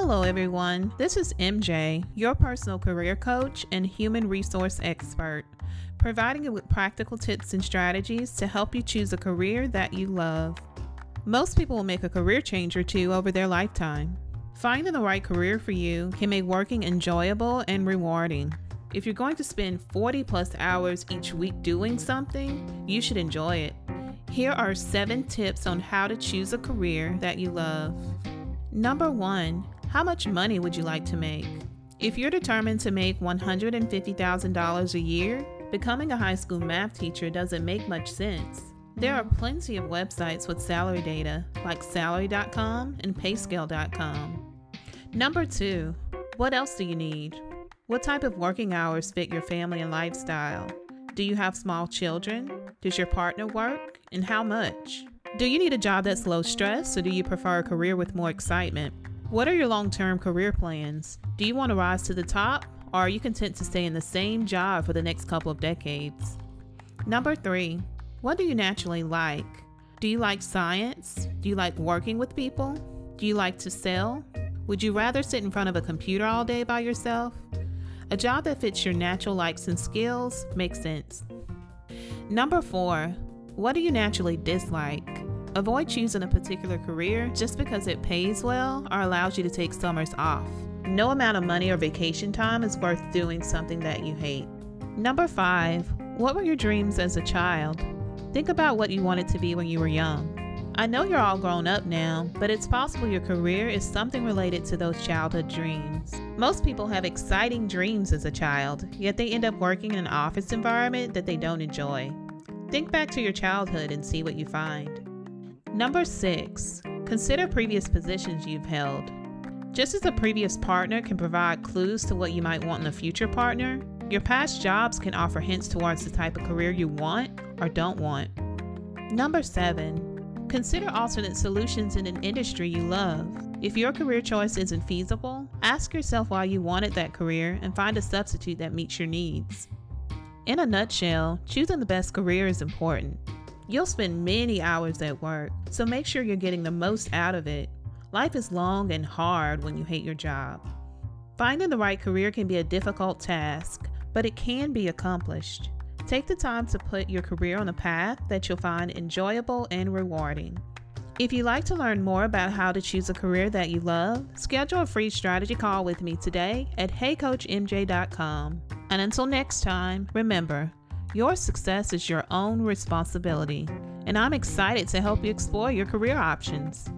Hello, everyone. This is MJ, your personal career coach and human resource expert, providing you with practical tips and strategies to help you choose a career that you love. Most people will make a career change or two over their lifetime. Finding the right career for you can make working enjoyable and rewarding. If you're going to spend 40 plus hours each week doing something, you should enjoy it. Here are seven tips on how to choose a career that you love. Number one, how much money would you like to make? If you're determined to make $150,000 a year, becoming a high school math teacher doesn't make much sense. There are plenty of websites with salary data, like salary.com and payscale.com. Number two, what else do you need? What type of working hours fit your family and lifestyle? Do you have small children? Does your partner work? And how much? Do you need a job that's low stress or do you prefer a career with more excitement? What are your long term career plans? Do you want to rise to the top or are you content to stay in the same job for the next couple of decades? Number three, what do you naturally like? Do you like science? Do you like working with people? Do you like to sell? Would you rather sit in front of a computer all day by yourself? A job that fits your natural likes and skills makes sense. Number four, what do you naturally dislike? Avoid choosing a particular career just because it pays well or allows you to take summers off. No amount of money or vacation time is worth doing something that you hate. Number five, what were your dreams as a child? Think about what you wanted to be when you were young. I know you're all grown up now, but it's possible your career is something related to those childhood dreams. Most people have exciting dreams as a child, yet they end up working in an office environment that they don't enjoy. Think back to your childhood and see what you find. Number six, consider previous positions you've held. Just as a previous partner can provide clues to what you might want in a future partner, your past jobs can offer hints towards the type of career you want or don't want. Number seven, consider alternate solutions in an industry you love. If your career choice isn't feasible, ask yourself why you wanted that career and find a substitute that meets your needs. In a nutshell, choosing the best career is important. You'll spend many hours at work, so make sure you're getting the most out of it. Life is long and hard when you hate your job. Finding the right career can be a difficult task, but it can be accomplished. Take the time to put your career on a path that you'll find enjoyable and rewarding. If you'd like to learn more about how to choose a career that you love, schedule a free strategy call with me today at heycoachmj.com. And until next time, remember, your success is your own responsibility, and I'm excited to help you explore your career options.